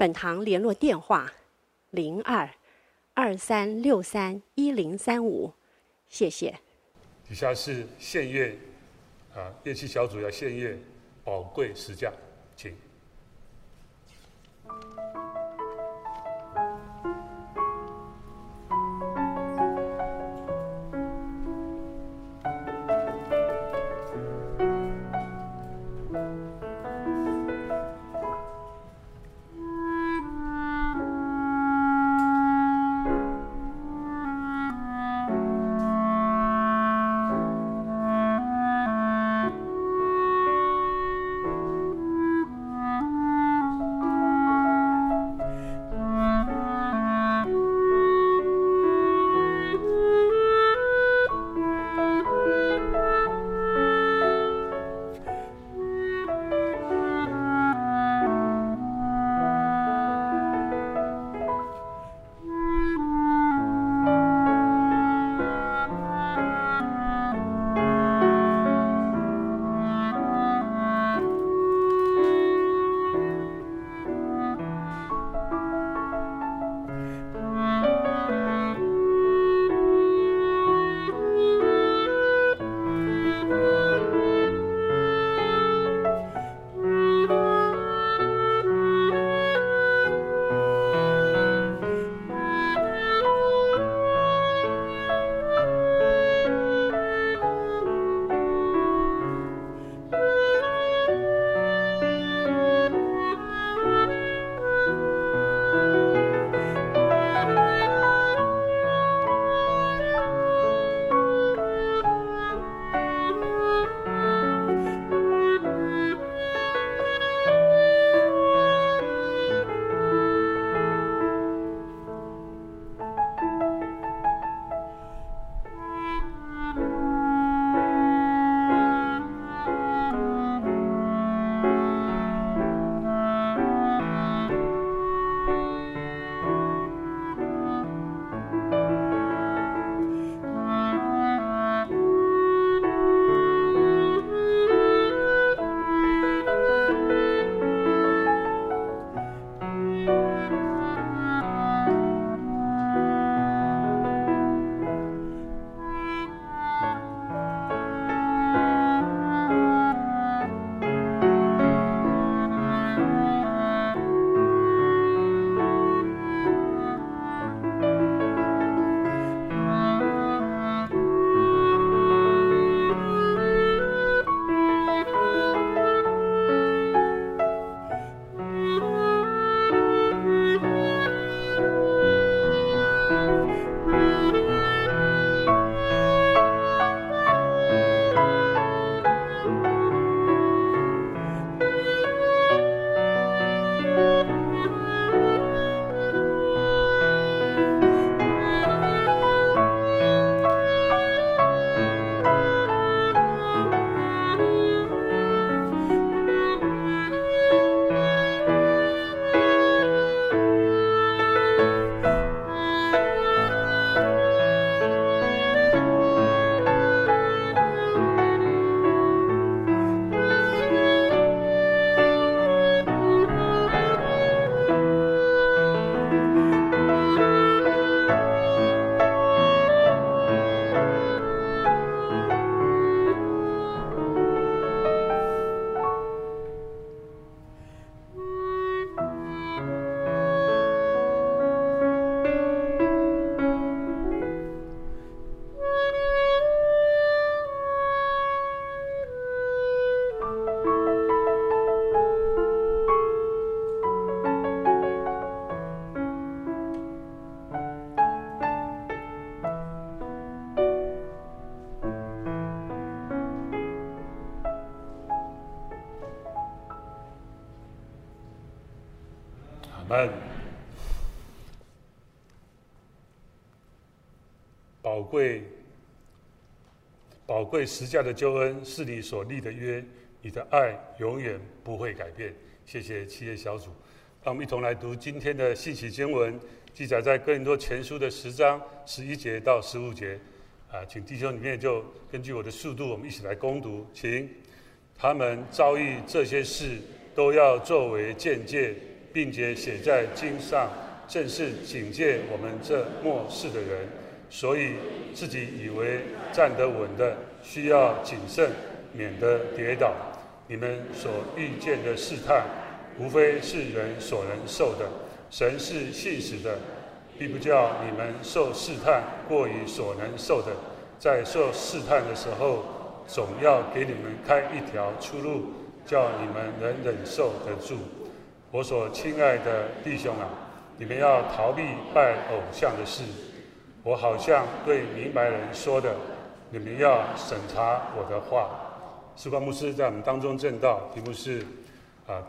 本堂联络电话：零二二三六三一零三五，谢谢。以下是献乐，啊，乐器小组要献乐，宝贵十架，请。贵、宝贵十架的救恩是你所立的约，你的爱永远不会改变。谢谢企业小组，让我们一同来读今天的信息经文，记载在哥林多前书的十章十一节到十五节。啊，请弟兄里面就根据我的速度，我们一起来攻读，请。他们遭遇这些事，都要作为鉴戒，并且写在经上，正是警戒我们这末世的人。所以自己以为站得稳的，需要谨慎，免得跌倒。你们所遇见的试探，无非是人所能受的。神是信实的，并不叫你们受试探过于所能受的。在受试探的时候，总要给你们开一条出路，叫你们能忍受得住。我所亲爱的弟兄啊，你们要逃避拜偶像的事。我好像对明白人说的，你们要审查我的话。士官牧师在我们当中证道，题目是啊，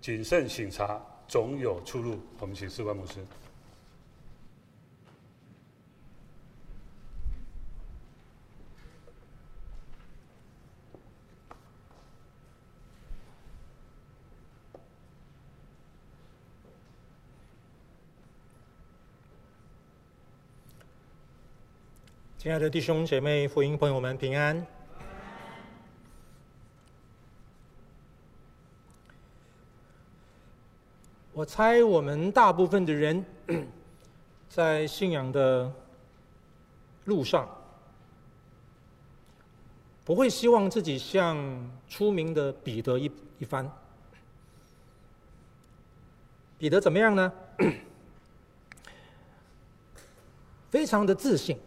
谨慎审查，总有出路。我们请士官牧师。亲爱的弟兄姐妹、福音朋友们，平安！我猜我们大部分的人 在信仰的路上，不会希望自己像出名的彼得一一番。彼得怎么样呢？非常的自信。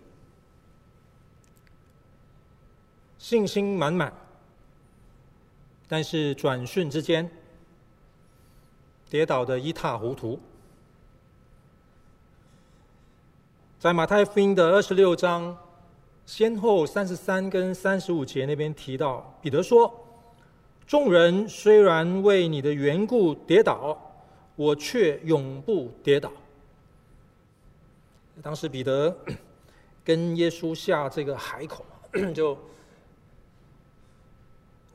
信心满满，但是转瞬之间跌倒的一塌糊涂。在马太福音的二十六章先后三十三跟三十五节那边提到，彼得说：“众人虽然为你的缘故跌倒，我却永不跌倒。”当时彼得跟耶稣下这个海口，就。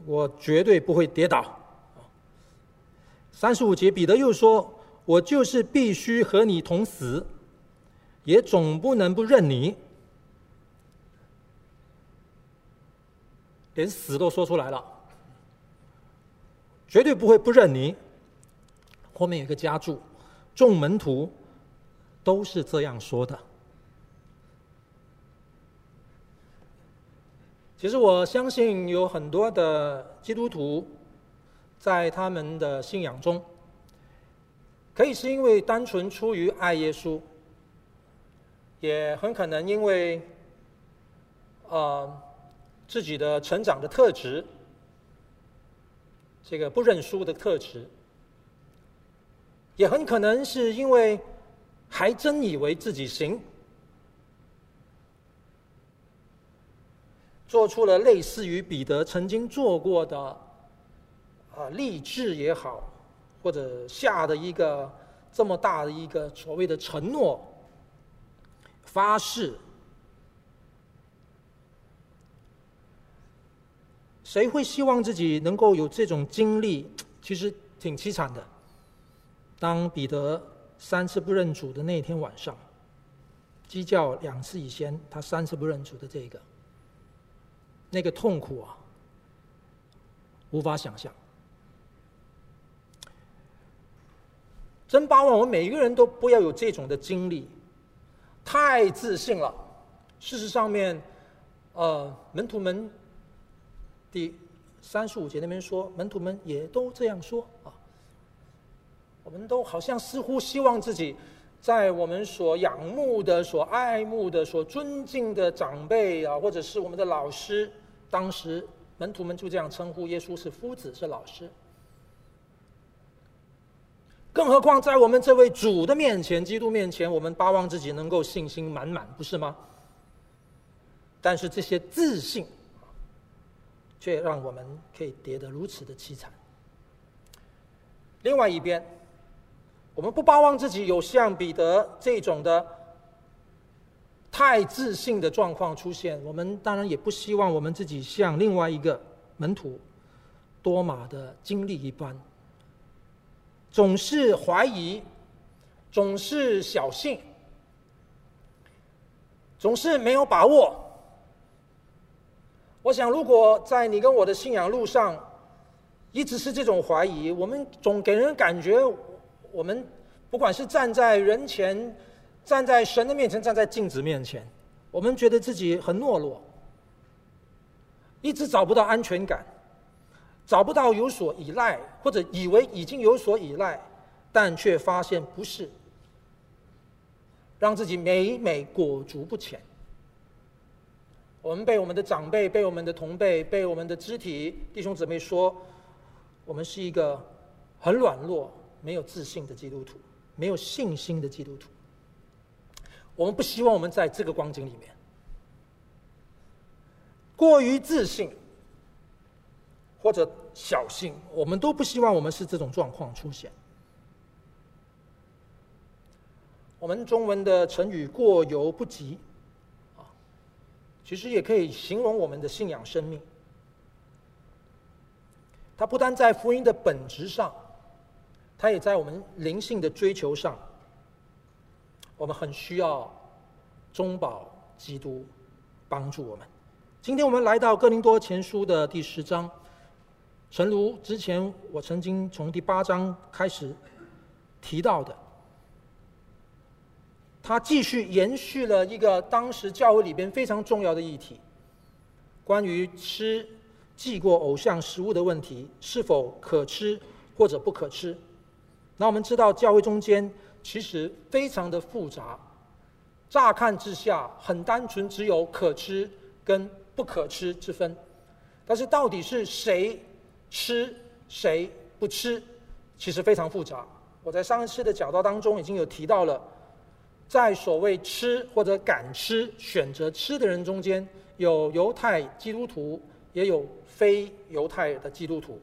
我绝对不会跌倒。三十五节，彼得又说：“我就是必须和你同死，也总不能不认你。”连死都说出来了，绝对不会不认你。后面有个加注，众门徒都是这样说的。其实我相信有很多的基督徒，在他们的信仰中，可以是因为单纯出于爱耶稣，也很可能因为，呃，自己的成长的特质，这个不认输的特质，也很可能是因为还真以为自己行。做出了类似于彼得曾经做过的，啊，励志也好，或者下的一个这么大的一个所谓的承诺、发誓，谁会希望自己能够有这种经历？其实挺凄惨的。当彼得三次不认主的那天晚上，鸡叫两次以前，他三次不认主的这个。那个痛苦啊，无法想象。真巴望我们每一个人都不要有这种的经历，太自信了。事实上面，呃，门徒们第三十五节那边说，门徒们也都这样说啊。我们都好像似乎希望自己在我们所仰慕的、所爱慕的、所尊敬的长辈啊，或者是我们的老师。当时门徒们就这样称呼耶稣是夫子，是老师。更何况在我们这位主的面前，基督面前，我们巴望自己能够信心满满，不是吗？但是这些自信，却让我们可以跌得如此的凄惨。另外一边，我们不巴望自己有像彼得这种的太自信的状况出现。我们当然也不希望我们自己像另外一个门徒多马的经历一般，总是怀疑，总是小心，总是没有把握。我想，如果在你跟我的信仰路上，一直是这种怀疑，我们总给人感觉，我们不管是站在人前，站在神的面前，站在镜子面前，我们觉得自己很懦弱，一直找不到安全感，找不到有所依赖，或者以为已经有所依赖，但却发现不是，让自己每每裹足不前。我们被我们的长辈、被我们的同辈、被我们的肢体弟兄姊妹说，我们是一个很软弱、没有自信的基督徒，没有信心的基督徒。我们不希望我们在这个光景里面过于自信或者小心，我们都不希望我们是这种状况出现。我们中文的成语“过犹不及”。啊其实也可以形容我们的信仰生命。它不单在福音的本质上，它也在我们灵性的追求上。我们很需要中保基督帮助我们。今天我们来到哥林多前书的第十章，诚如之前我曾经从第八章开始提到的。他继续延续了一个当时教会里边非常重要的议题，关于吃祭过偶像食物的问题，是否可吃或者不可吃。那我们知道教会中间其实非常的复杂，乍看之下很单纯，只有可吃跟不可吃之分。但是到底是谁吃谁不吃，其实非常复杂。我在上一次的讲道当中已经有提到了。在所谓吃或者敢吃、选择吃的人中间，有犹太基督徒，也有非犹太的基督徒。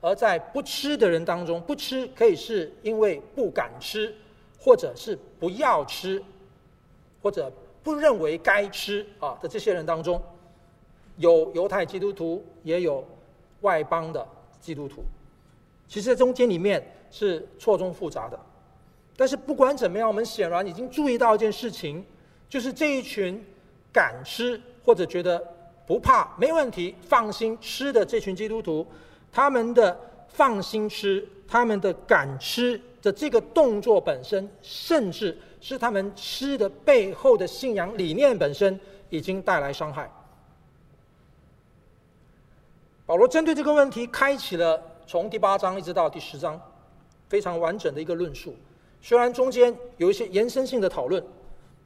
而在不吃的人当中，不吃可以是因为不敢吃，或者是不要吃，或者不认为该吃啊的这些人当中，有犹太基督徒，也有外邦的基督徒。其实，在中间里面是错综复杂的。但是不管怎么样，我们显然已经注意到一件事情，就是这一群敢吃或者觉得不怕、没问题、放心吃的这群基督徒，他们的放心吃、他们的敢吃的这个动作本身，甚至是他们吃的背后的信仰理念本身，已经带来伤害。保罗针对这个问题，开启了从第八章一直到第十章非常完整的一个论述。虽然中间有一些延伸性的讨论，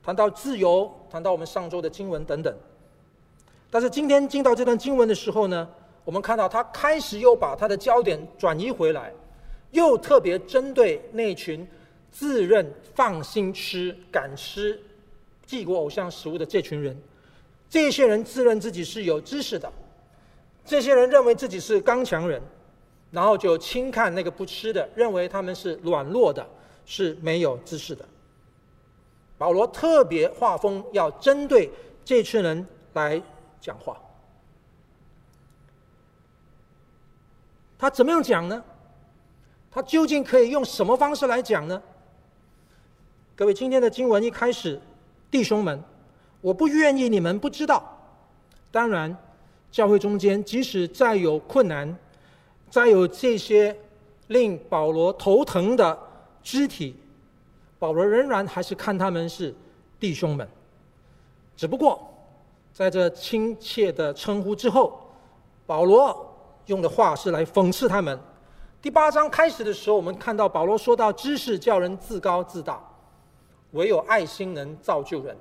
谈到自由，谈到我们上周的经文等等，但是今天进到这段经文的时候呢，我们看到他开始又把他的焦点转移回来，又特别针对那群自认放心吃、敢吃帝国偶像食物的这群人，这些人自认自己是有知识的，这些人认为自己是刚强人，然后就轻看那个不吃的，认为他们是软弱的。是没有知识的。保罗特别画风要针对这群人来讲话。他怎么样讲呢？他究竟可以用什么方式来讲呢？各位，今天的经文一开始，弟兄们，我不愿意你们不知道。当然，教会中间即使再有困难，再有这些令保罗头疼的。肢体，保罗仍然还是看他们是弟兄们，只不过在这亲切的称呼之后，保罗用的话是来讽刺他们。第八章开始的时候，我们看到保罗说到：“知识叫人自高自大，唯有爱心能造就人。”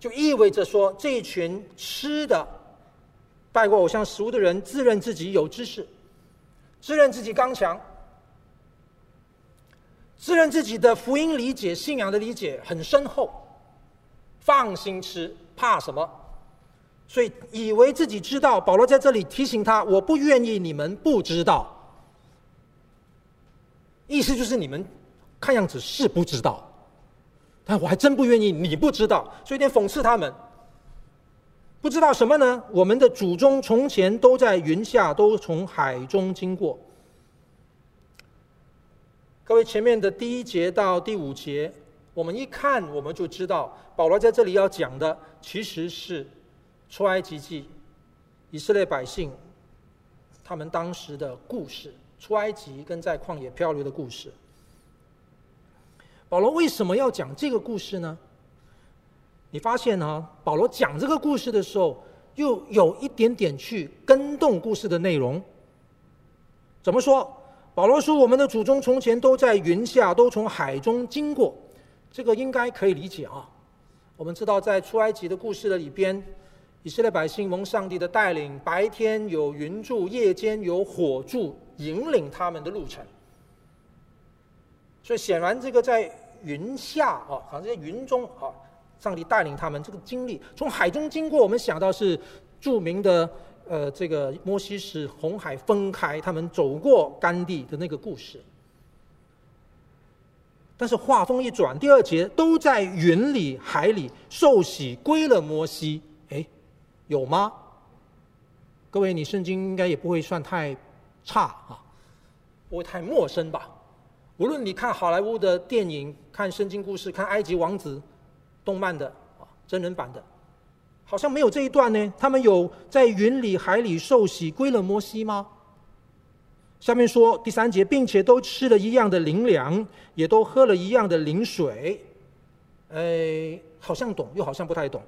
就意味着说，这一群吃的拜过偶像食物的人，自认自己有知识，自认自己刚强。自认自己的福音理解、信仰的理解很深厚，放心吃，怕什么？所以以为自己知道。保罗在这里提醒他：“我不愿意你们不知道。”意思就是你们看样子是不知道，但我还真不愿意你不知道，所以有点讽刺他们。不知道什么呢？我们的祖宗从前都在云下，都从海中经过。各位，前面的第一节到第五节，我们一看我们就知道，保罗在这里要讲的其实是出埃及记，以色列百姓他们当时的故事，出埃及跟在旷野漂流的故事。保罗为什么要讲这个故事呢？你发现呢？保罗讲这个故事的时候，又有一点点去跟动故事的内容。怎么说？保罗说：“我们的祖宗从前都在云下，都从海中经过。”这个应该可以理解啊。我们知道，在出埃及的故事的里边，以色列百姓蒙上帝的带领，白天有云柱，夜间有火柱，引领他们的路程。所以显然，这个在云下啊，好像在云中啊。上帝带领他们这个经历，从海中经过，我们想到是著名的呃，这个摩西使红海分开，他们走过干地的那个故事。但是话锋一转，第二节都在云里海里受洗归了摩西，有吗？各位，你圣经应该也不会算太差啊，不会太陌生吧？无论你看好莱坞的电影、看圣经故事、看埃及王子。动漫的啊，真人版的，好像没有这一段呢。他们有在云里海里受洗归了摩西吗？下面说第三节，并且都吃了一样的灵粮，也都喝了一样的灵水。哎，好像懂，又好像不太懂。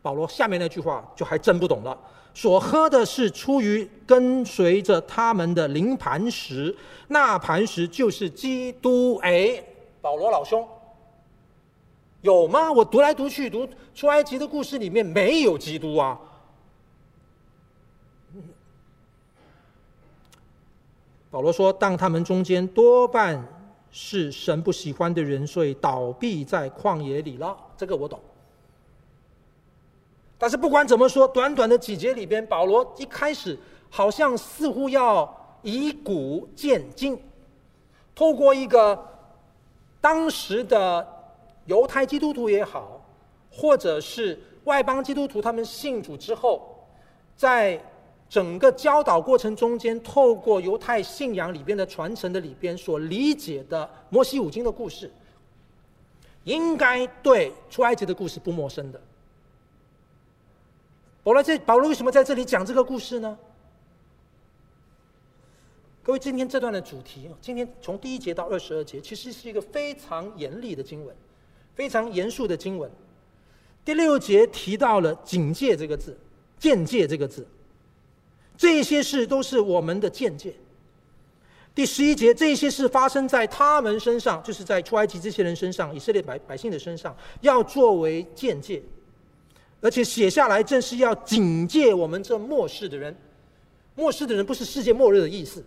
保罗下面那句话就还真不懂了。所喝的是出于跟随着他们的灵磐石，那磐石就是基督。哎，保罗老兄。有吗？我读来读去读出埃及的故事里面没有基督啊。保罗说，当他们中间多半是神不喜欢的人，所以倒闭在旷野里了。这个我懂。但是不管怎么说，短短的几节里边，保罗一开始好像似乎要以古鉴今，透过一个当时的。犹太基督徒也好，或者是外邦基督徒，他们信主之后，在整个教导过程中间，透过犹太信仰里边的传承的里边所理解的摩西五经的故事，应该对出埃及的故事不陌生的。保罗这保罗为什么在这里讲这个故事呢？各位，今天这段的主题，今天从第一节到二十二节，其实是一个非常严厉的经文。非常严肃的经文，第六节提到了“警戒”这个字，“鉴戒”这个字，这些事都是我们的鉴戒。第十一节，这些事发生在他们身上，就是在出埃及这些人身上，以色列百百姓的身上，要作为鉴戒，而且写下来正是要警戒我们这末世的人。末世的人不是世界末日的意思，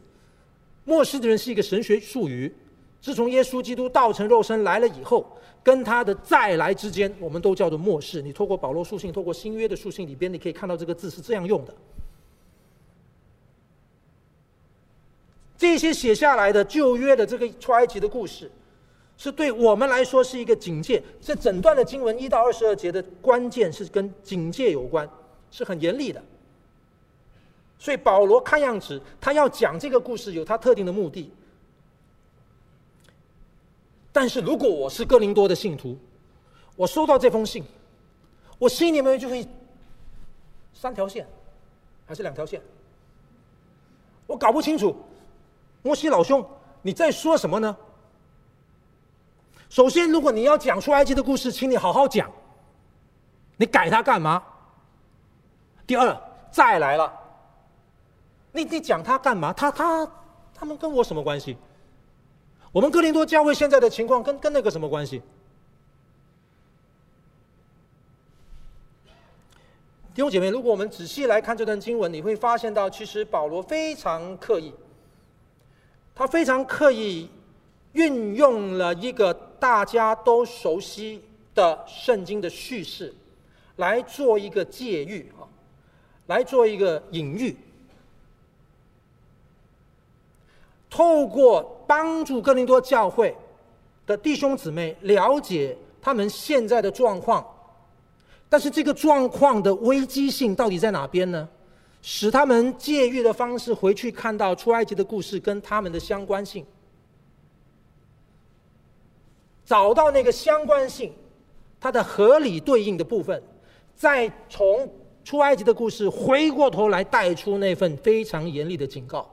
末世的人是一个神学术语。自从耶稣基督道成肉身来了以后，跟他的再来之间，我们都叫做末世。你透过保罗书信，透过新约的书信里边，你可以看到这个字是这样用的。这些写下来的旧约的这个出埃及的故事，是对我们来说是一个警戒。这整段的经文一到二十二节的关键是跟警戒有关，是很严厉的。所以保罗看样子，他要讲这个故事有他特定的目的。但是如果我是哥林多的信徒，我收到这封信，我心里面就会三条线，还是两条线？我搞不清楚，摩西老兄你在说什么呢？首先，如果你要讲出埃及的故事，请你好好讲，你改它干嘛？第二，再来了，你你讲它干嘛？他他他们跟我什么关系？我们哥林多教会现在的情况跟跟那个什么关系？弟兄姐妹，如果我们仔细来看这段经文，你会发现到，其实保罗非常刻意，他非常刻意运用了一个大家都熟悉的圣经的叙事，来做一个借喻啊，来做一个隐喻。透过帮助哥林多教会的弟兄姊妹了解他们现在的状况，但是这个状况的危机性到底在哪边呢？使他们借喻的方式回去看到出埃及的故事跟他们的相关性，找到那个相关性，它的合理对应的部分，再从出埃及的故事回过头来带出那份非常严厉的警告。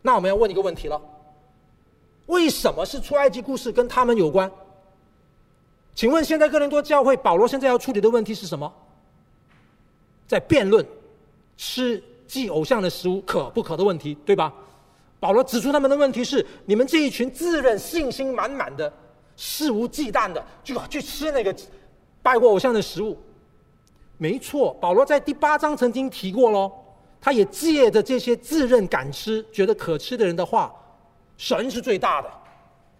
那我们要问一个问题了：为什么是出埃及故事跟他们有关？请问现在哥林多教会保罗现在要处理的问题是什么？在辩论吃祭偶像的食物可不可的问题，对吧？保罗指出他们的问题是：你们这一群自认信心满满的、肆无忌惮的，就去吃那个拜过偶像的食物。没错，保罗在第八章曾经提过喽。他也借着这些自认敢吃、觉得可吃的人的话，神是最大的，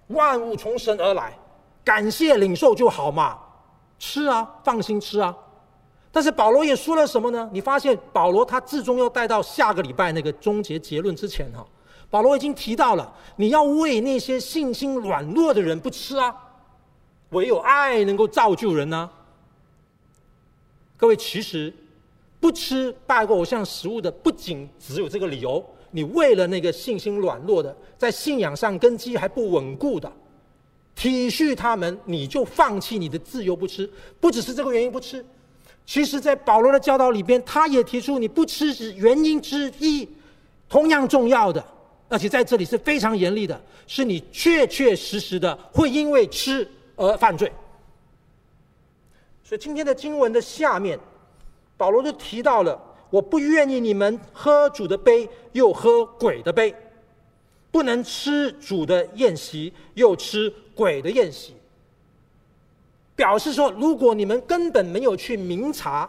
万物从神而来，感谢领受就好嘛，吃啊，放心吃啊。但是保罗也说了什么呢？你发现保罗他至终要带到下个礼拜那个终结结论之前哈，保罗已经提到了，你要为那些信心软弱的人不吃啊，唯有爱能够造就人呢、各位，其实。不吃拜过偶像食物的，不仅只有这个理由。你为了那个信心软弱的，在信仰上根基还不稳固的，体恤他们，你就放弃你的自由不吃。不只是这个原因不吃，其实在保罗的教导里边，他也提出你不吃是原因之一，同样重要的，而且在这里是非常严厉的，是你确确实实的会因为吃而犯罪。所以今天的经文的下面。保罗就提到了，我不愿意你们喝主的杯，又喝鬼的杯，不能吃主的宴席，又吃鬼的宴席。表示说，如果你们根本没有去明察，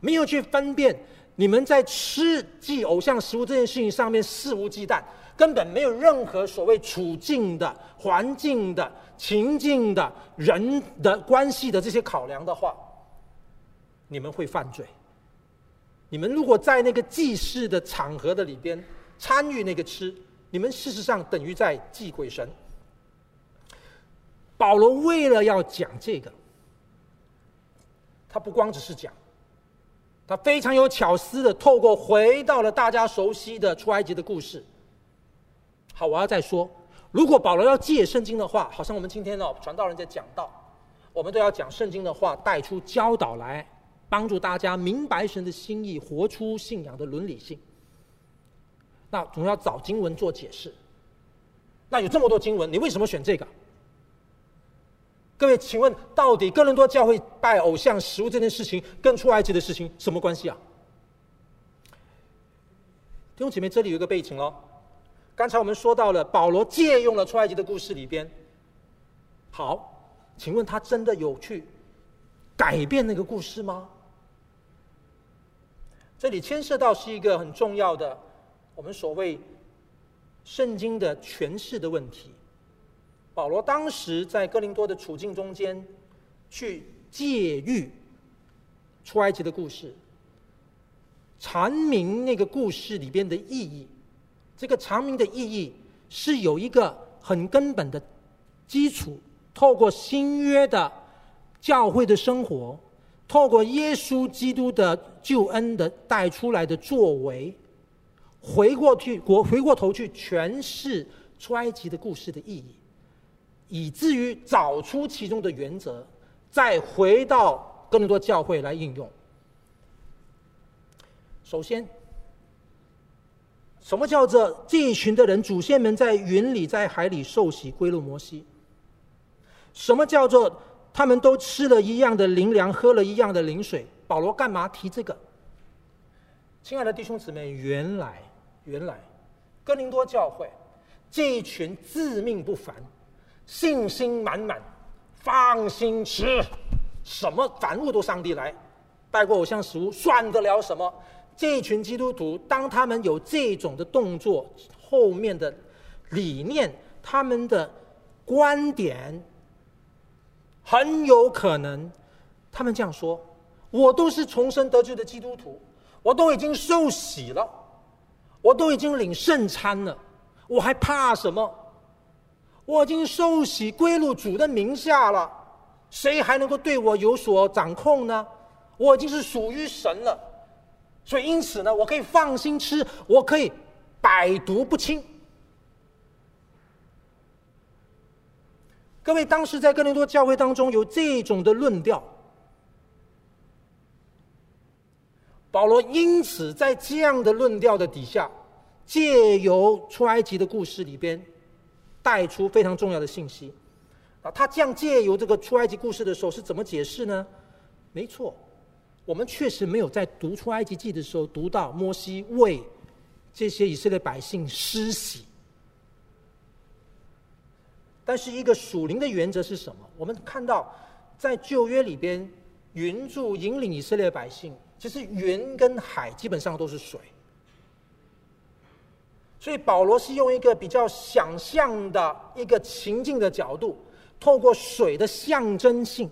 没有去分辨，你们在吃祭偶像食物这件事情上面肆无忌惮，根本没有任何所谓处境的、环境的、情境的、人的关系的这些考量的话，你们会犯罪。你们如果在那个祭祀的场合的里边参与那个吃，你们事实上等于在祭鬼神。保罗为了要讲这个，他不光只是讲，他非常有巧思的透过回到了大家熟悉的出埃及的故事。好，我要再说，如果保罗要借圣经的话，好像我们今天哦传道人在讲道，我们都要讲圣经的话，带出教导来。帮助大家明白神的心意，活出信仰的伦理性。那总要找经文做解释。那有这么多经文，你为什么选这个？各位，请问到底哥伦多教会拜偶像食物这件事情，跟出埃及的事情什么关系啊？弟兄姐妹，这里有一个背景哦。刚才我们说到了保罗借用了出埃及的故事里边。好，请问他真的有去改变那个故事吗？这里牵涉到是一个很重要的，我们所谓圣经的诠释的问题。保罗当时在哥林多的处境中间，去借喻出埃及的故事，阐明那个故事里边的意义。这个阐明的意义是有一个很根本的基础，透过新约的教会的生活。透过耶稣基督的救恩的带出来的作为，回过去，国回过头去诠释出埃及的故事的意义，以至于找出其中的原则，再回到更多教会来应用。首先，什么叫做这一群的人？祖先们在云里，在海里受洗归入摩西。什么叫做？他们都吃了一样的灵粮，喝了一样的灵水。保罗干嘛提这个？亲爱的弟兄姊妹，原来原来哥林多教会这一群自命不凡、信心满满、放心吃什么凡物都上帝来，拜过偶像食物算得了什么？这群基督徒，当他们有这种的动作，后面的理念、他们的观点。很有可能，他们这样说：“我都是重生得救的基督徒，我都已经受洗了，我都已经领圣餐了，我还怕什么？我已经受洗归入主的名下了，谁还能够对我有所掌控呢？我已经是属于神了，所以因此呢，我可以放心吃，我可以百毒不侵。各位，当时在哥林多教会当中有这种的论调，保罗因此在这样的论调的底下，借由出埃及的故事里边，带出非常重要的信息。啊，他这样借由这个出埃及故事的时候是怎么解释呢？没错，我们确实没有在读出埃及记的时候读到摩西为这些以色列百姓施洗。但是一个属灵的原则是什么？我们看到，在旧约里边，云柱引领以色列百姓，其实云跟海基本上都是水。所以保罗是用一个比较想象的一个情境的角度，透过水的象征性，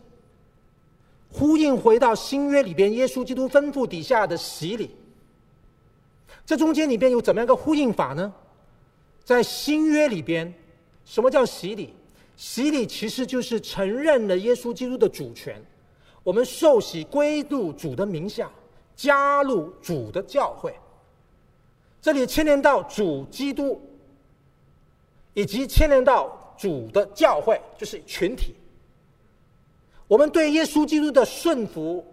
呼应回到新约里边耶稣基督吩咐底下的洗礼。这中间里边有怎么样个呼应法呢？在新约里边。什么叫洗礼？洗礼其实就是承认了耶稣基督的主权，我们受洗归入主的名下，加入主的教会。这里牵连到主基督，以及牵连到主的教会，就是群体。我们对耶稣基督的顺服、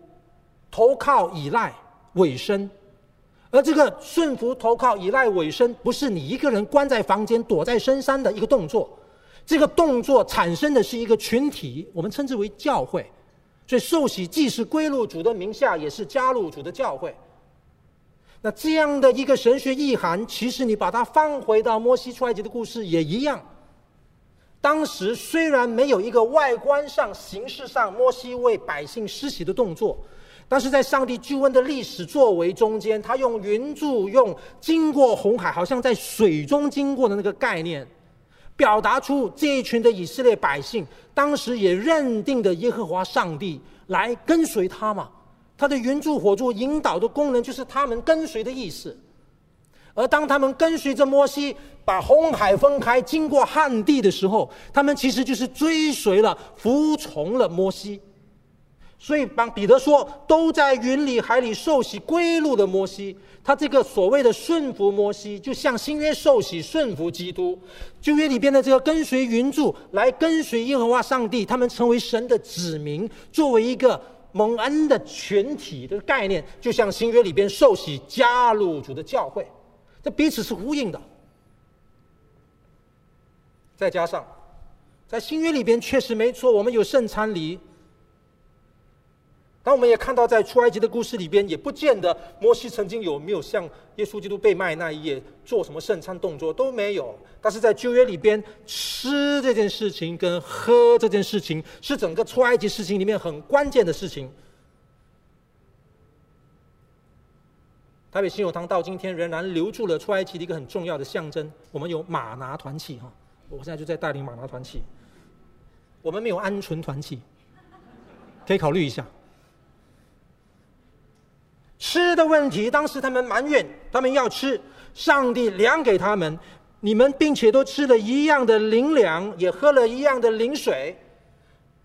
投靠、依赖、委身。而这个顺服、投靠、依赖、委身，不是你一个人关在房间、躲在深山的一个动作。这个动作产生的是一个群体，我们称之为教会。所以受洗既是归入主的名下，也是加入主的教会。那这样的一个神学意涵，其实你把它放回到摩西出埃及的故事也一样。当时虽然没有一个外观上、形式上摩西为百姓施洗的动作。但是在上帝救恩的历史作为中间，他用云柱，用经过红海，好像在水中经过的那个概念，表达出这一群的以色列百姓，当时也认定的耶和华上帝来跟随他嘛。他的云柱火柱引导的功能，就是他们跟随的意思。而当他们跟随着摩西把红海分开，经过旱地的时候，他们其实就是追随了、服从了摩西。所以，帮彼得说，都在云里海里受洗归路的摩西，他这个所谓的顺服摩西，就像新约受洗顺服基督。旧约里边的这个跟随云柱来跟随耶和华上帝，他们成为神的子民，作为一个蒙恩的群体的概念，就像新约里边受洗加入主的教会，这彼此是呼应的。再加上，在新约里边确实没错，我们有圣餐礼。当我们也看到，在出埃及的故事里边，也不见得摩西曾经有没有像耶稣基督被卖那一夜做什么圣餐动作都没有。但是在旧约里边，吃这件事情跟喝这件事情是整个出埃及事情里面很关键的事情。台北新友堂到今天仍然留住了出埃及的一个很重要的象征。我们有马拿团契哈，我现在就在带领马拿团契。我们没有鹌鹑团契，可以考虑一下。吃的问题，当时他们埋怨，他们要吃，上帝粮给他们，你们并且都吃了一样的灵粮，也喝了一样的灵水。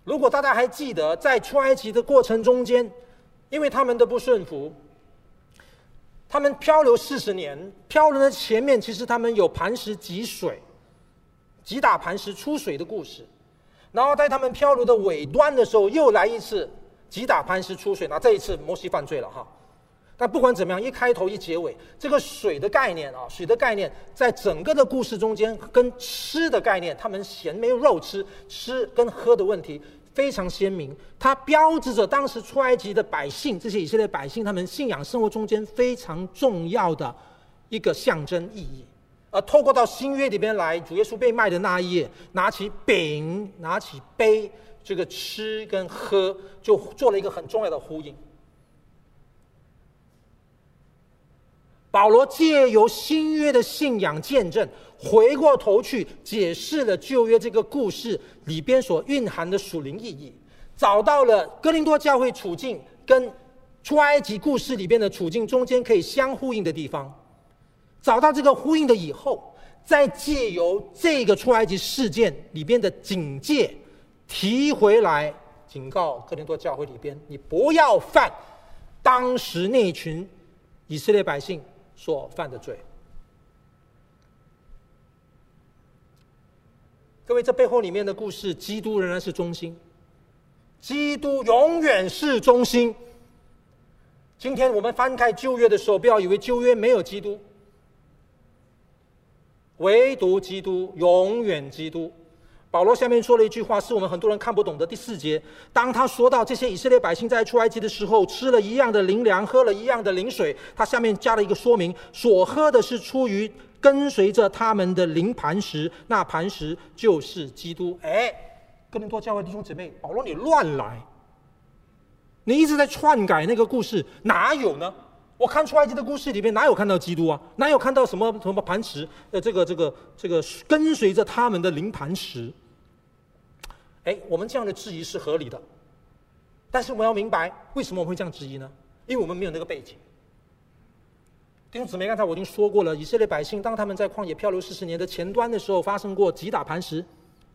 如果大家还记得，在出埃及的过程中间，因为他们的不顺服，他们漂流四十年，漂流的前面其实他们有磐石汲水，击打磐石出水的故事，然后在他们漂流的尾端的时候，又来一次击打磐石出水，那这一次摩西犯罪了哈。但不管怎么样，一开头一结尾，这个水的概念啊，水的概念，在整个的故事中间，跟吃的概念，他们咸没有肉吃，吃跟喝的问题非常鲜明。它标志着当时出埃及的百姓，这些以色列百姓，他们信仰生活中间非常重要的一个象征意义。而透过到新约里边来，主耶稣被卖的那一夜，拿起饼，拿起杯，这个吃跟喝，就做了一个很重要的呼应。保罗借由新约的信仰见证，回过头去解释了旧约这个故事里边所蕴含的属灵意义，找到了哥林多教会处境跟出埃及故事里边的处境中间可以相呼应的地方，找到这个呼应的以后，再借由这个出埃及事件里边的警戒提回来，警告哥林多教会里边，你不要犯当时那群以色列百姓所犯的罪。各位，这背后里面的故事，基督仍然是中心，基督永远是中心。今天我们翻开旧约的时候，不要以为旧约没有基督，唯独基督，永远基督。保罗下面说了一句话，是我们很多人看不懂的。第四节，当他说到这些以色列百姓在出埃及的时候，吃了一样的灵粮，喝了一样的灵水，他下面加了一个说明：所喝的是出于跟随着他们的灵磐石，那磐石就是基督。哎，哥林多教会弟兄姊妹，保罗你乱来。你一直在篡改那个故事，哪有呢？我看出埃及的故事里面哪有看到基督啊？哪有看到什么什么磐石？呃，这个这个这个跟随着他们的灵磐石。哎，我们这样的质疑是合理的，但是我们要明白为什么我们会这样质疑呢？因为我们没有那个背景。弟兄姊妹，刚才我已经说过了，以色列百姓当他们在旷野漂流四十年的前端的时候，发生过击打磐石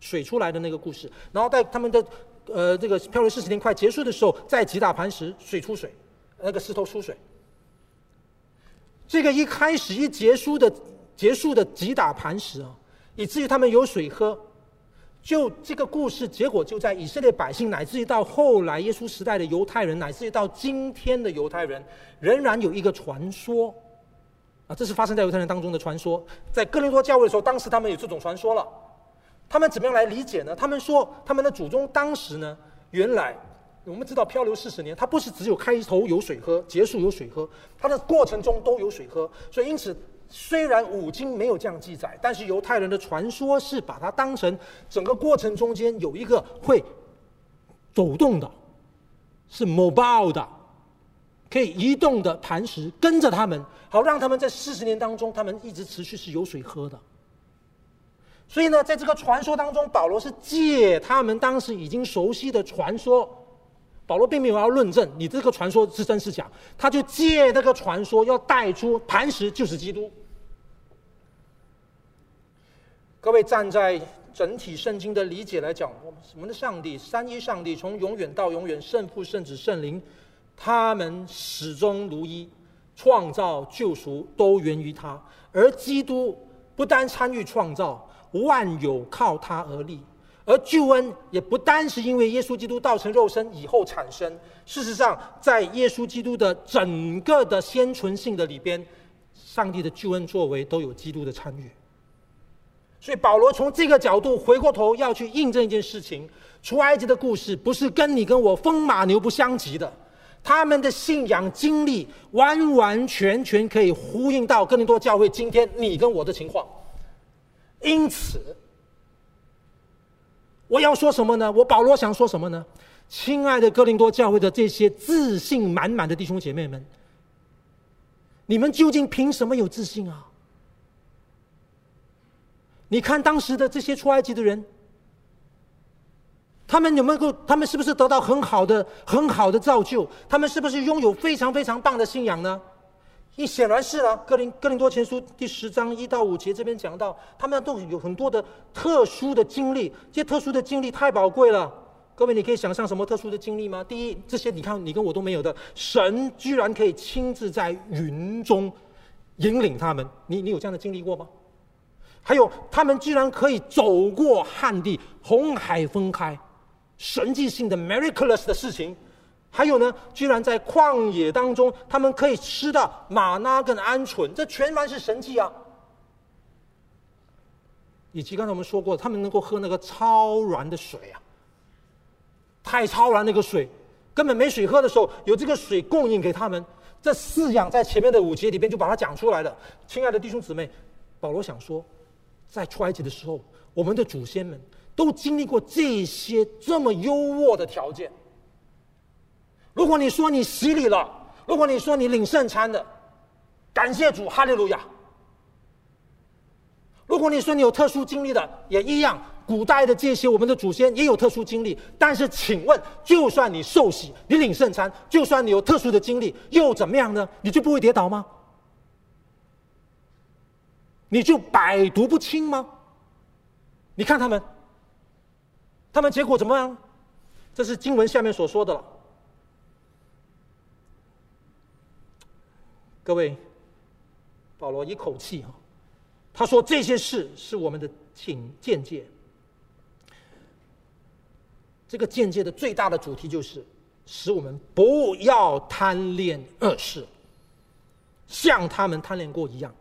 水出来的那个故事，然后在他们的。呃，这个漂流四十年快结束的时候，再击打磐石，水出水，那个石头出水。这个一开始一结束的结束的击打磐石啊，以至于他们有水喝。就这个故事结果就在以色列百姓，乃至于到后来耶稣时代的犹太人，乃至于到今天的犹太人，仍然有一个传说啊，这是发生在犹太人当中的传说。在哥林多教会的时候，当时他们有这种传说了。他们怎么样来理解呢？他们说，他们的祖宗当时呢，原来我们知道漂流四十年，他不是只有开头有水喝，结束有水喝，他的过程中都有水喝。所以因此，虽然五经没有这样记载，但是犹太人的传说是把它当成整个过程中间有一个会走动的，是 mobile 的，可以移动的磐石跟着他们，好让他们在四十年当中，他们一直持续是有水喝的。所以呢，在这个传说当中，保罗是借他们当时已经熟悉的传说，保罗并没有要论证你这个传说是真是假，他就借那个传说要带出磐石就是基督。各位站在整体圣经的理解来讲，我们我们的上帝三一上帝从永远到永远，圣父、圣子、圣灵，他们始终如一，创造救赎都源于他，而基督不单参与创造。万有靠他而立，而救恩也不单是因为耶稣基督道成肉身以后产生。事实上，在耶稣基督的整个的先存性的里边，上帝的救恩作为都有基督的参与。所以保罗从这个角度回过头要去印证一件事情：出埃及的故事不是跟你跟我风马牛不相及的，他们的信仰经历完完全全可以呼应到哥林多教会今天你跟我的情况。因此，我要说什么呢？我保罗想说什么呢？亲爱的哥林多教会的这些自信满满的弟兄姐妹们，你们究竟凭什么有自信啊？你看当时的这些出埃及的人，他们有没有够？他们是不是得到很好的、很好的造就？他们是不是拥有非常非常棒的信仰呢？你显然是了，啊，哥林哥林多前书第十章一到五节这边讲到，他们都有很多的特殊的经历，这些特殊的经历太宝贵了。各位，你可以想象什么特殊的经历吗？第一，这些你看你跟我都没有的，神居然可以亲自在云中引领他们，你你有这样的经历过吗？还有，他们居然可以走过旱地，红海分开，神迹性的 miraculous 的事情。还有呢，居然在旷野当中，他们可以吃到玛纳跟鹌鹑，这全然是神迹啊！以及刚才我们说过，他们能够喝那个超软的水啊，太超软那个水，根本没水喝的时候，有这个水供应给他们。这四样在前面的五节里边就把它讲出来了。亲爱的弟兄姊妹，保罗想说，在出埃及的时候，我们的祖先们都经历过这些这么优渥的条件。如果你说你洗礼了，如果你说你领圣餐的，感谢主，哈利路亚。如果你说你有特殊经历的，也一样。古代的这些我们的祖先也有特殊经历，但是请问，就算你受洗，你领圣餐，就算你有特殊的经历，又怎么样呢？你就不会跌倒吗？你就百毒不侵吗？你看他们，他们结果怎么样？这是经文下面所说的了。各位，保罗一口气啊，他说这些事是我们的请见解。这个见解的最大的主题就是，使我们不要贪恋恶事，像他们贪恋过一样。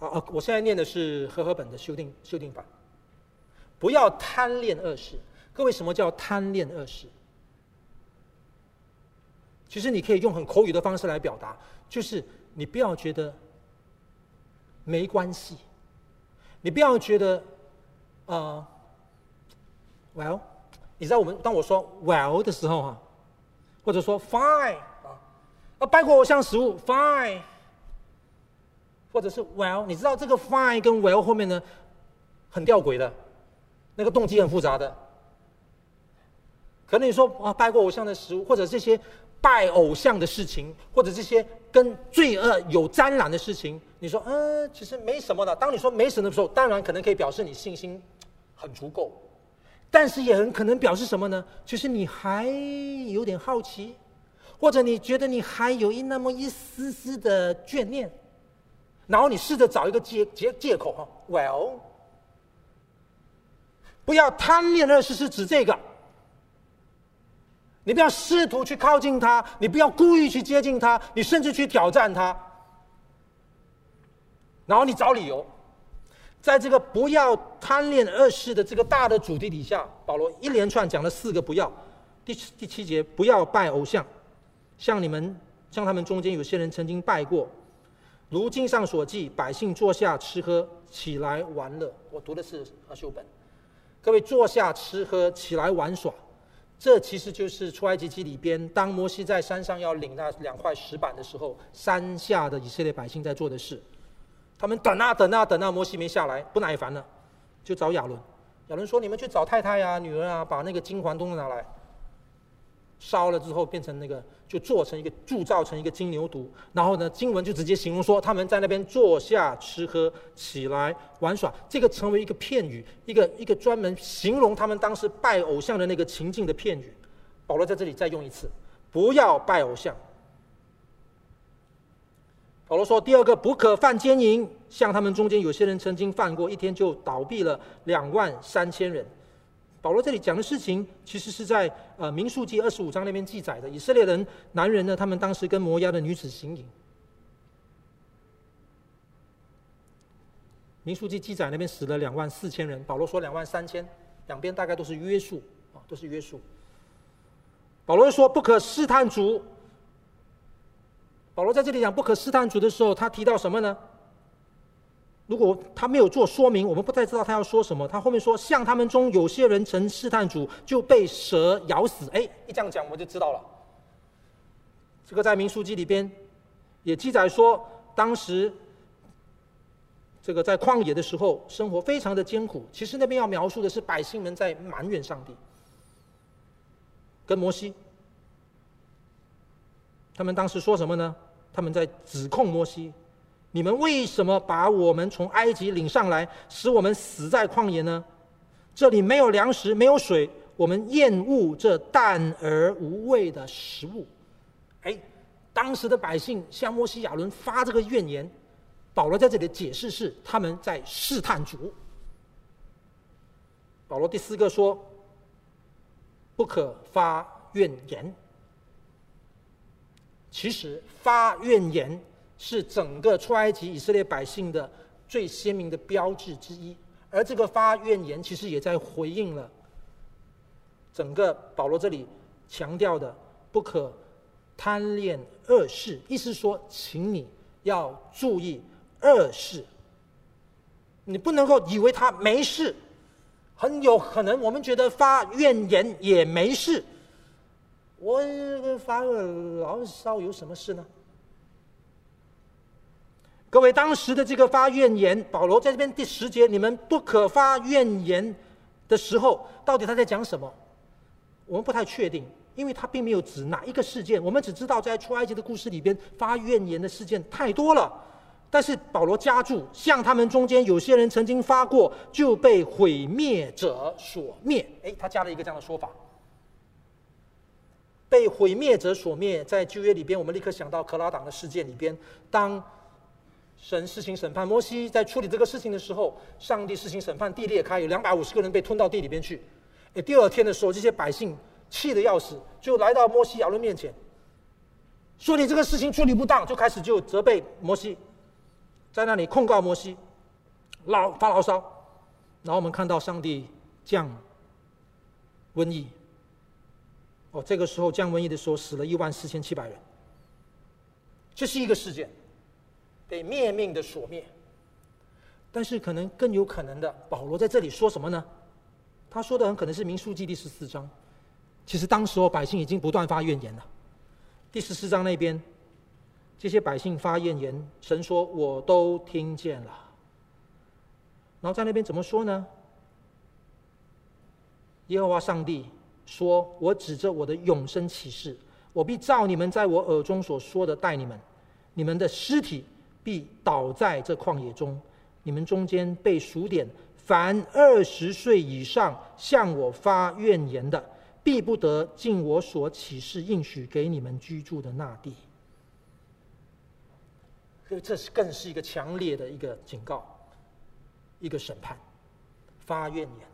啊啊！我现在念的是和合本的修订修订版。不要贪恋恶事。各位，什么叫贪恋恶事？其实你可以用很口语的方式来表达，就是你不要觉得没关系，你不要觉得。呃 Well，你知道我们当我说 Well 的时候哈，或者说 Fine 啊，啊，拜过偶像食物 Fine，或者是 Well，你知道这个 Fine 跟 Well 后面呢，很吊诡的，那个动机很复杂的。可能你说啊，拜过偶像的食物，或者这些拜偶像的事情，或者这些跟罪恶有沾染的事情，你说嗯、其实没什么的。当你说没什么的时候，当然可能可以表示你信心很足够。但是也很可能表示什么呢？就是你还有点好奇，或者你觉得你还有一那么一丝丝的眷恋，然后你试着找一个借借借口哈。Well，不要贪恋恶事是指这个，你不要试图去靠近他，你不要故意去接近他，你甚至去挑战他，然后你找理由。在这个不要贪恋恶事的这个大的主题底下，保罗一连串讲了四个不要。第第七节，不要拜偶像，像你们像他们中间有些人曾经拜过，如经上所记，百姓坐下吃喝，起来玩乐。我读的是阿修本，各位坐下吃喝，起来玩耍，这其实就是出埃及记里边，当摩西在山上要领那两块石板的时候，山下的以色列百姓在做的事。他们等啊等啊等啊，摩西没下来，不耐烦了，就找亚伦。亚伦说：“你们去找太太呀、啊、女儿啊，把那个金环都拿来。烧了之后，变成那个，就做成一个铸造成一个金牛犊。然后呢，经文就直接形容说，他们在那边坐下吃喝，起来玩耍。这个成为一个片语，一个一个专门形容他们当时拜偶像的那个情境的片语。保罗在这里再用一次：不要拜偶像。”保罗说：“第二个，不可犯奸淫，像他们中间有些人曾经犯过，一天就倒闭了两万三千人。”保罗这里讲的事情，其实是在呃民数记二十五章那边记载的。以色列人男人呢，他们当时跟摩押的女子行淫。民数记记载那边死了两万四千人，保罗说两万三千，两边大概都是约数啊，都是约数。保罗说：“不可试探主。”保罗在这里讲不可试探主的时候，他提到什么呢？如果他没有做说明，我们不太知道他要说什么。他后面说，像他们中有些人曾试探主，就被蛇咬死。哎，一这样讲我就知道了。这个在民数记里边也记载说，当时这个在旷野的时候，生活非常的艰苦。其实那边要描述的是百姓们在埋怨上帝，跟摩西。他们当时说什么呢？他们在指控摩西：“你们为什么把我们从埃及领上来，使我们死在旷野呢？这里没有粮食，没有水，我们厌恶这淡而无味的食物。”哎，当时的百姓向摩西、亚伦发这个怨言。保罗在这里解释是：他们在试探主。保罗第四个说：“不可发怨言。”其实发怨言是整个出埃及以色列百姓的最鲜明的标志之一，而这个发怨言其实也在回应了整个保罗这里强调的不可贪恋恶事，意思说，请你要注意恶事，你不能够以为他没事，很有可能我们觉得发怨言也没事。我发个牢骚有什么事呢？各位，当时的这个发怨言，保罗在这边第十节，你们不可发怨言的时候，到底他在讲什么？我们不太确定，因为他并没有指哪一个事件。我们只知道在出埃及的故事里边，发怨言的事件太多了，但是保罗加注，像他们中间有些人曾经发过，就被毁灭者所灭。诶，他加了一个这样的说法。被毁灭者所灭，在旧约里边，我们立刻想到可拉党的事件里边，当神施行审判，摩西在处理这个事情的时候，上帝施行审判，地裂开，有两百五十个人被吞到地里边去。诶，第二天的时候，这些百姓气得要死，就来到摩西亚伦面前，说你这个事情处理不当，就开始就责备摩西。在那里控告摩西，牢发牢骚，然后我们看到上帝降瘟疫。哦，这个时候降瘟疫的时候，死了一万四千七百人。这是一个事件，被灭命的所灭。但是可能更有可能的，保罗在这里说什么呢？他说的很可能是民数记第十四章。其实当时候百姓已经不断发怨言了。第十四章那边。这些百姓发怨言，神说：“我都听见了。”然后在那边怎么说呢？耶和华上帝说：“我指着我的永生起誓，我必照你们在我耳中所说的待你们。你们的尸体必倒在这旷野中。你们中间被数点，凡二十岁以上向我发怨言的，必不得进我所启示应许给你们居住的那地。”所以这是更是一个强烈的一个警告，一个审判，发怨言。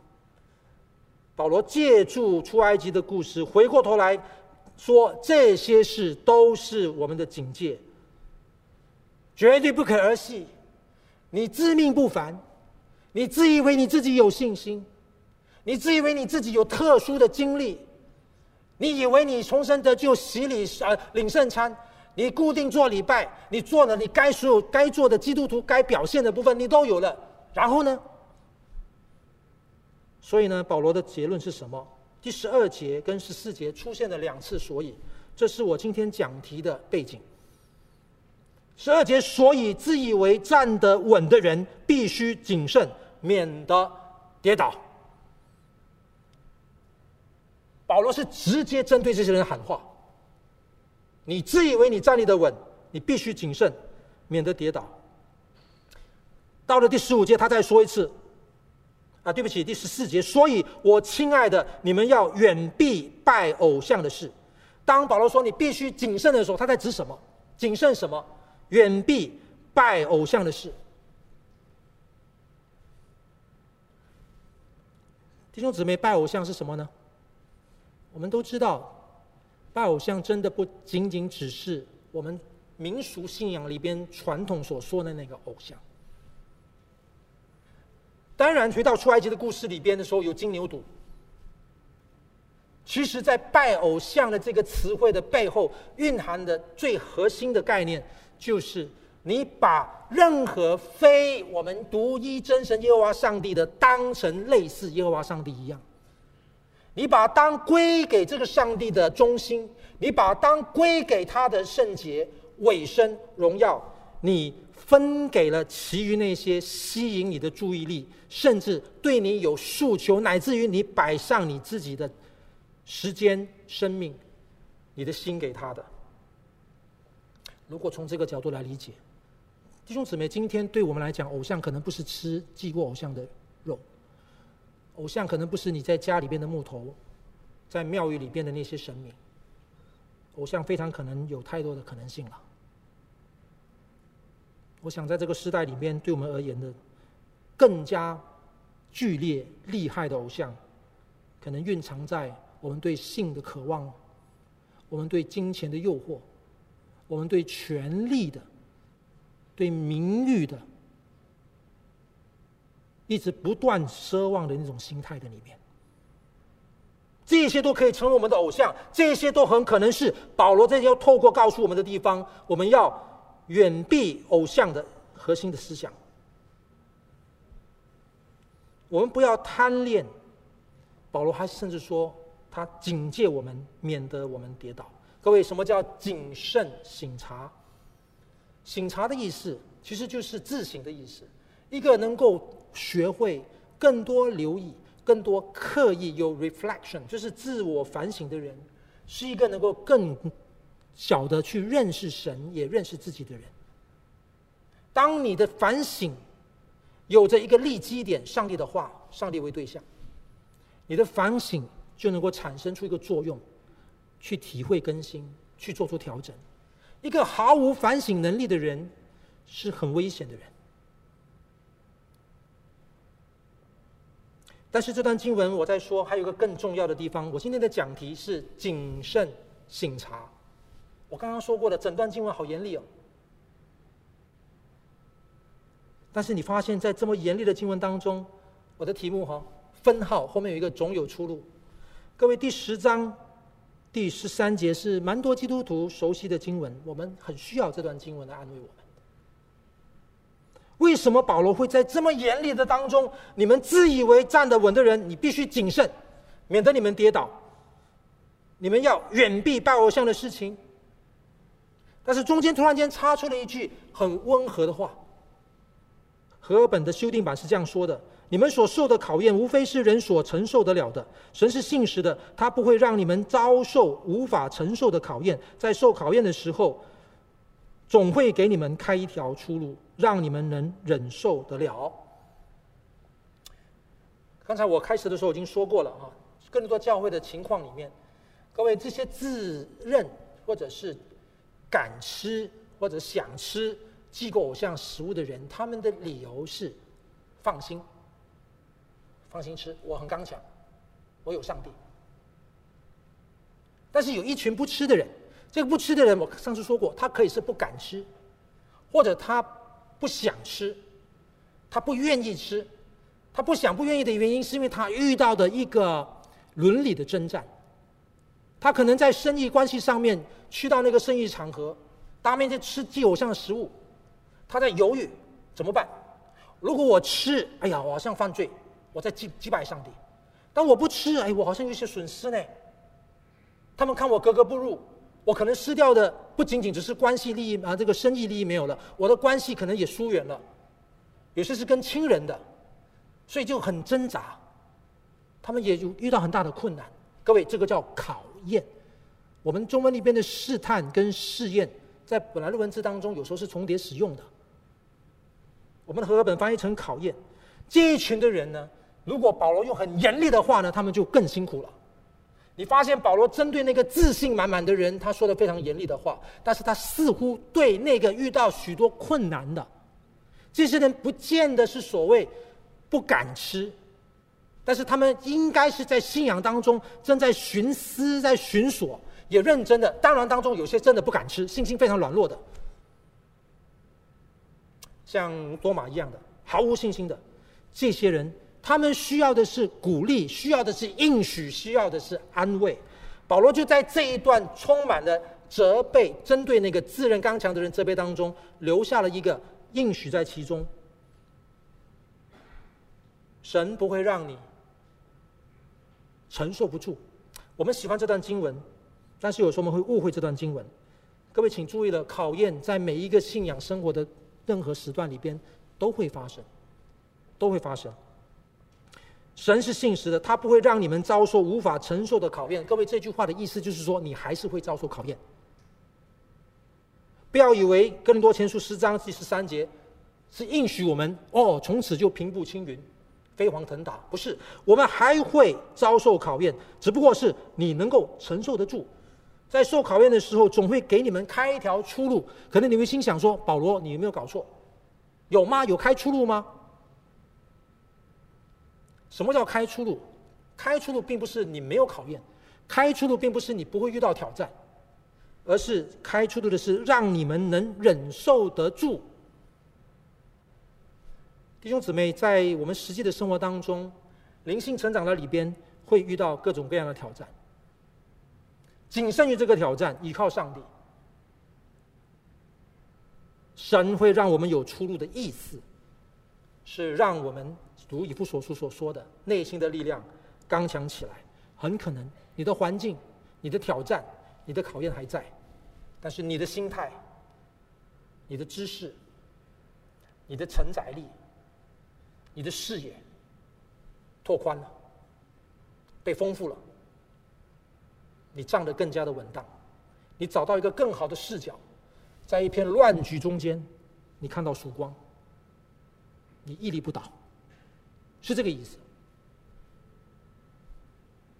保罗借助出埃及的故事，回过头来说，这些事都是我们的警戒，绝对不可儿戏。你自命不凡，你自以为你自己有信心，你自以为你自己有特殊的经历，你以为你重生得救、洗礼、呃领圣餐。你固定做礼拜，你做了你该所有该做的基督徒该表现的部分，你都有了。然后呢？所以呢，保罗的结论是什么？第十二节跟十四节出现了两次，所以这是我今天讲题的背景。十二节，所以自以为站得稳的人必须谨慎，免得跌倒。保罗是直接针对这些人喊话。你自以为你站立得稳，你必须谨慎，免得跌倒。到了第十五节，他再说一次，啊，对不起，第十四节。所以我亲爱的，你们要远避拜偶像的事。当保罗说你必须谨慎的时候，他在指什么？谨慎什么？远避拜偶像的事。弟兄姊妹，拜偶像是什么呢？我们都知道。拜偶像真的不仅仅只是我们民俗信仰里边传统所说的那个偶像。当然，回到出埃及的故事里边的时候，有金牛犊。其实，在拜偶像的这个词汇的背后，蕴含的最核心的概念，就是你把任何非我们独一真神耶和华上帝的，当成类似耶和华上帝一样。你把当归给这个上帝的中心，你把当归给他的圣洁、委身、荣耀，你分给了其余那些吸引你的注意力，甚至对你有诉求，乃至于你摆上你自己的时间、生命、你的心给他的。如果从这个角度来理解，弟兄姊妹，今天对我们来讲，偶像可能不是吃祭过偶像的肉。偶像可能不是你在家里边的木头，在庙宇里边的那些神明。偶像非常可能有太多的可能性了。我想在这个时代里面，对我们而言的更加剧烈、厉害的偶像，可能蕴藏在我们对性的渴望，我们对金钱的诱惑，我们对权力的、对名誉的。一直不断奢望的那种心态的里面，这些都可以成为我们的偶像，这些都很可能是保罗这些要透过告诉我们的地方，我们要远避偶像的核心的思想。我们不要贪恋，保罗还甚至说他警戒我们，免得我们跌倒。各位，什么叫谨慎省察？省察的意思其实就是自省的意思，一个能够。学会更多留意、更多刻意有 reflection，就是自我反省的人，是一个能够更晓得去认识神、也认识自己的人。当你的反省有着一个立基点，上帝的话，上帝为对象，你的反省就能够产生出一个作用，去体会更新，去做出调整。一个毫无反省能力的人是很危险的人。但是这段经文我在说，还有一个更重要的地方。我今天的讲题是谨慎省察。我刚刚说过的，整段经文好严厉哦。但是你发现，在这么严厉的经文当中，我的题目哈分号后面有一个总有出路。各位，第十章第十三节是蛮多基督徒熟悉的经文，我们很需要这段经文来安慰我们。为什么保罗会在这么严厉的当中？你们自以为站得稳的人，你必须谨慎，免得你们跌倒。你们要远避拜偶像的事情。但是中间突然间插出了一句很温和的话。和本的修订版是这样说的：你们所受的考验，无非是人所承受得了的。神是信实的，他不会让你们遭受无法承受的考验。在受考验的时候，总会给你们开一条出路。让你们能忍受得了。刚才我开始的时候已经说过了啊，更多教会的情况里面，各位这些自认或者是敢吃或者想吃祭过偶像食物的人，他们的理由是放心，放心吃，我很刚强，我有上帝。但是有一群不吃的人，这个不吃的人，我上次说过，他可以是不敢吃，或者他。不想吃，他不愿意吃，他不想不愿意的原因是因为他遇到的一个伦理的征战。他可能在生意关系上面去到那个生意场合，当面在吃祭偶像的食物，他在犹豫怎么办？如果我吃，哎呀，我好像犯罪，我在祭祭拜上帝；但我不吃，哎，我好像有些损失呢。他们看我格格不入。我可能失掉的不仅仅只是关系利益啊，这个生意利益没有了，我的关系可能也疏远了，有些是跟亲人的，所以就很挣扎，他们也就遇到很大的困难。各位，这个叫考验。我们中文里边的试探跟试验，在本来的文字当中有时候是重叠使用的。我们的和合本翻译成考验，这一群的人呢，如果保罗用很严厉的话呢，他们就更辛苦了。你发现保罗针对那个自信满满的人，他说的非常严厉的话，但是他似乎对那个遇到许多困难的这些人，不见得是所谓不敢吃，但是他们应该是在信仰当中正在寻思、在寻索，也认真的。当然当中有些真的不敢吃，信心非常软弱的，像多马一样的毫无信心的这些人。他们需要的是鼓励，需要的是应许，需要的是安慰。保罗就在这一段充满了责备，针对那个自认刚强的人责备当中，留下了一个应许在其中。神不会让你承受不住。我们喜欢这段经文，但是有时候我们会误会这段经文。各位请注意了，考验在每一个信仰生活的任何时段里边都会发生，都会发生。神是信实的，他不会让你们遭受无法承受的考验。各位，这句话的意思就是说，你还是会遭受考验。不要以为哥林多前书十章第十三节是应许我们哦，从此就平步青云、飞黄腾达。不是，我们还会遭受考验，只不过是你能够承受得住。在受考验的时候，总会给你们开一条出路。可能你会心想说：“保罗，你有没有搞错？有吗？有开出路吗？”什么叫开出路？开出路并不是你没有考验，开出路并不是你不会遇到挑战，而是开出路的是让你们能忍受得住。弟兄姊妹，在我们实际的生活当中，灵性成长的里边会遇到各种各样的挑战，仅限于这个挑战，依靠上帝，神会让我们有出路的意思，是让我们。如以弗所书所说的，内心的力量刚强起来，很可能你的环境、你的挑战、你的考验还在，但是你的心态、你的知识、你的承载力、你的视野拓宽了，被丰富了，你站得更加的稳当，你找到一个更好的视角，在一片乱局中间，你看到曙光，你屹立不倒，是这个意思。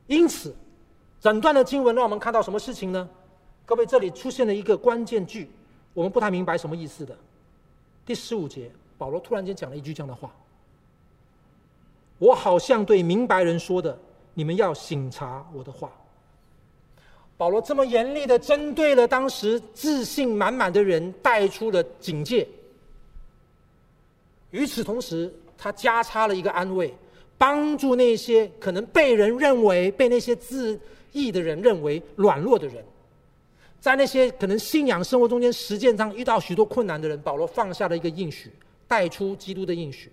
因此，整段的经文让我们看到什么事情呢？各位，这里出现了一个关键句，我们不太明白什么意思的。第十五节，保罗突然间讲了一句这样的话：“我好像对明白人说的，你们要省察我的话。”保罗这么严厉的针对了当时自信满满的人，带出了警戒。与此同时，他加插了一个安慰。帮助那些可能被人认为、被那些自义的人认为软弱的人，在那些可能信仰生活中间实践上遇到许多困难的人，保罗放下了一个应许，带出基督的应许。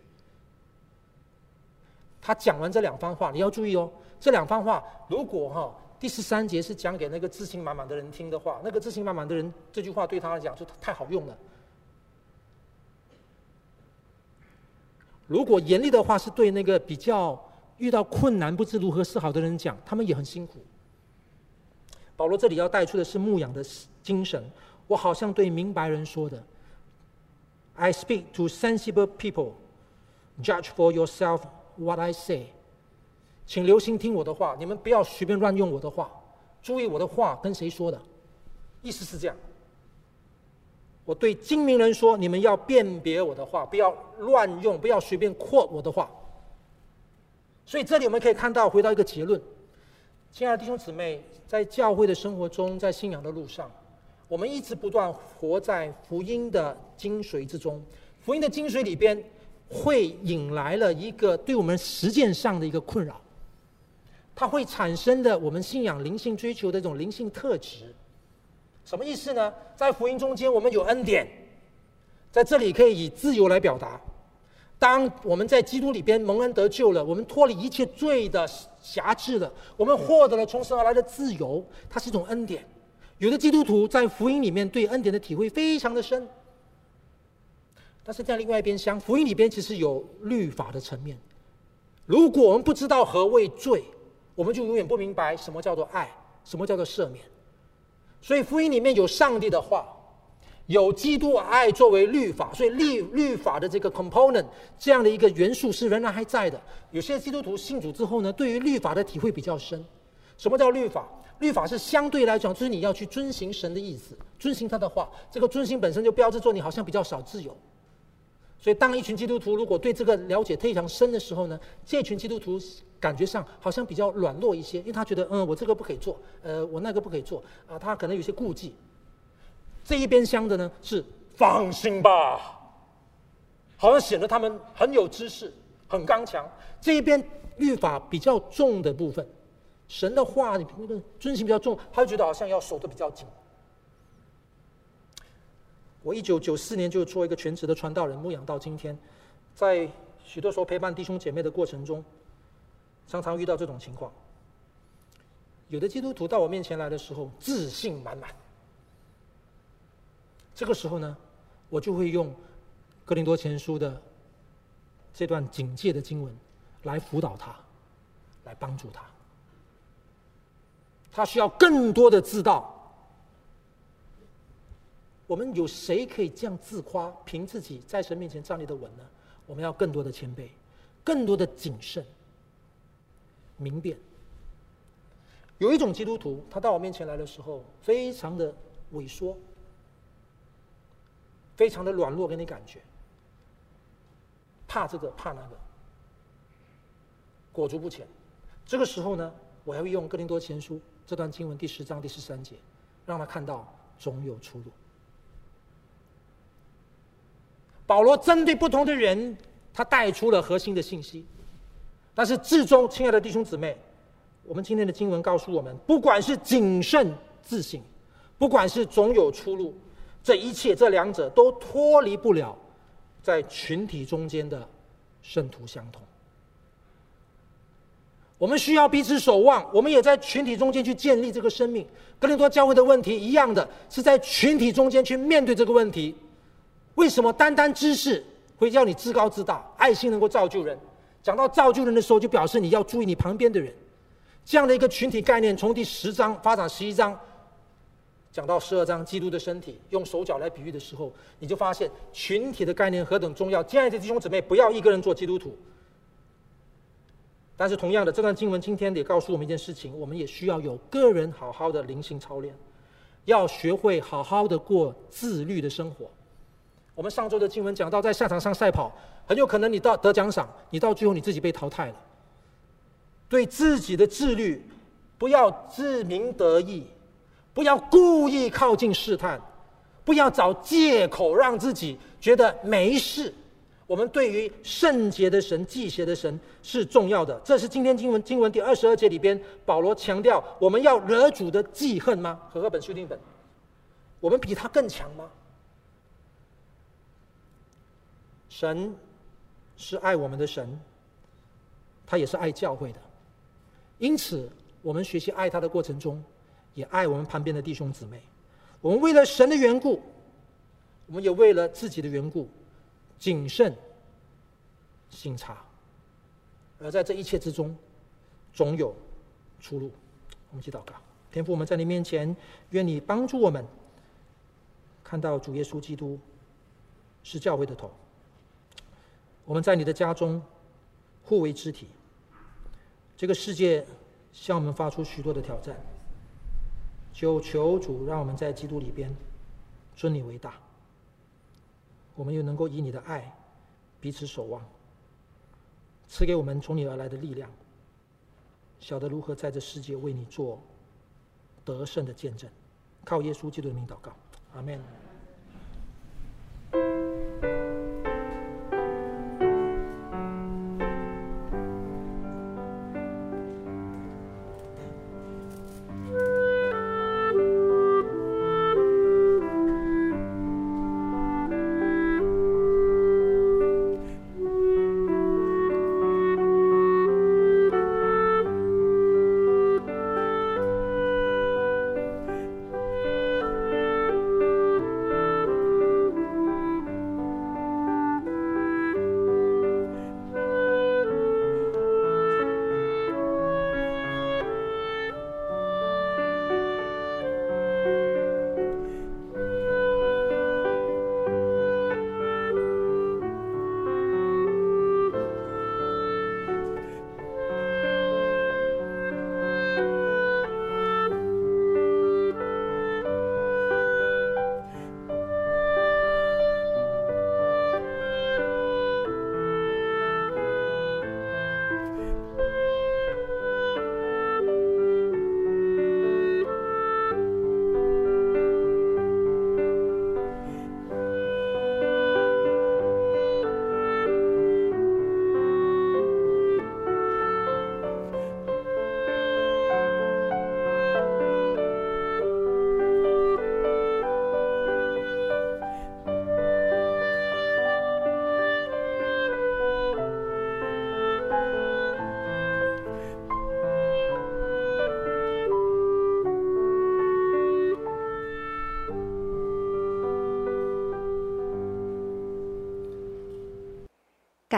他讲完这两番话，你要注意哦，这两番话如果哈第十三节是讲给那个自信满满的人听的话，那个自信满满的人这句话对他来讲就太好用了。如果严厉的话是对那个比较遇到困难不知如何是好的人讲，他们也很辛苦。保罗这里要带出的是牧养的精神。我好像对明白人说的：“I speak to sensible people. Judge for yourself what I say.” 请留心听我的话，你们不要随便乱用我的话。注意我的话跟谁说的，意思是这样。我对精明人说：“你们要辨别我的话，不要乱用，不要随便扩我的话。”所以这里我们可以看到，回到一个结论：亲爱的弟兄姊妹，在教会的生活中，在信仰的路上，我们一直不断活在福音的精髓之中。福音的精髓里边，会引来了一个对我们实践上的一个困扰，它会产生的我们信仰灵性追求的这种灵性特质。什么意思呢？在福音中间，我们有恩典，在这里可以以自由来表达。当我们在基督里边蒙恩得救了，我们脱离一切罪的辖制了，我们获得了从神而来的自由，它是一种恩典。有的基督徒在福音里面对恩典的体会非常的深，但是在另外一边厢，福音里边其实有律法的层面。如果我们不知道何谓罪，我们就永远不明白什么叫做爱，什么叫做赦免。所以福音里面有上帝的话，有基督爱作为律法，所以律律法的这个 component 这样的一个元素是仍然还在的。有些基督徒信主之后呢，对于律法的体会比较深。什么叫律法？律法是相对来讲，就是你要去遵行神的意思，遵行他的话。这个遵行本身就标志着你好像比较少自由。所以当一群基督徒如果对这个了解非常深的时候呢，这群基督徒。感觉上好像比较软弱一些，因为他觉得，嗯，我这个不可以做，呃，我那个不可以做，啊，他可能有些顾忌。这一边厢的呢是放心吧，好像显得他们很有知识，很刚强。这一边律法比较重的部分，神的话那个遵行比较重，他就觉得好像要守得比较紧。我一九九四年就做一个全职的传道人，牧养到今天，在许多时候陪伴弟兄姐妹的过程中。常常遇到这种情况，有的基督徒到我面前来的时候，自信满满。这个时候呢，我就会用哥林多前书的这段警戒的经文来辅导他，来帮助他。他需要更多的知道。我们有谁可以这样自夸，凭自己在神面前站立的稳呢？我们要更多的谦卑，更多的谨慎。明辨，有一种基督徒，他到我面前来的时候，非常的萎缩，非常的软弱，给你感觉，怕这个怕那个，裹足不前。这个时候呢，我还会用哥林多前书这段经文第十章第十三节，让他看到总有出路。保罗针对不同的人，他带出了核心的信息。但是至终，亲爱的弟兄姊妹，我们今天的经文告诉我们，不管是谨慎自省，不管是总有出路，这一切这两者都脱离不了在群体中间的圣徒相同。我们需要彼此守望，我们也在群体中间去建立这个生命。格林多教会的问题一样的，是在群体中间去面对这个问题。为什么单单知识会叫你自高自大？爱心能够造就人。讲到造就人的时候，就表示你要注意你旁边的人，这样的一个群体概念，从第十章发展十一章，讲到十二章基督的身体，用手脚来比喻的时候，你就发现群体的概念何等重要。亲爱的弟兄姊妹，不要一个人做基督徒。但是同样的，这段经文今天也告诉我们一件事情：我们也需要有个人好好的灵性操练，要学会好好的过自律的生活。我们上周的经文讲到，在赛场上赛跑，很有可能你到得奖赏，你到最后你自己被淘汰了。对自己的自律，不要自鸣得意。不要故意靠近试探，不要找借口让自己觉得没事。我们对于圣洁的神、忌邪的神是重要的。这是今天经文经文第二十二节里边保罗强调：我们要惹主的记恨吗？和赫本修订本，我们比他更强吗？神是爱我们的神，他也是爱教会的。因此，我们学习爱他的过程中。也爱我们旁边的弟兄姊妹，我们为了神的缘故，我们也为了自己的缘故，谨慎省察，而在这一切之中，总有出路。我们一起祷告，天父，我们在你面前，愿你帮助我们看到主耶稣基督是教会的头。我们在你的家中互为肢体，这个世界向我们发出许多的挑战。求求主，让我们在基督里边尊你为大。我们又能够以你的爱彼此守望，赐给我们从你而来的力量，晓得如何在这世界为你做得胜的见证。靠耶稣基督的名祷告，阿门。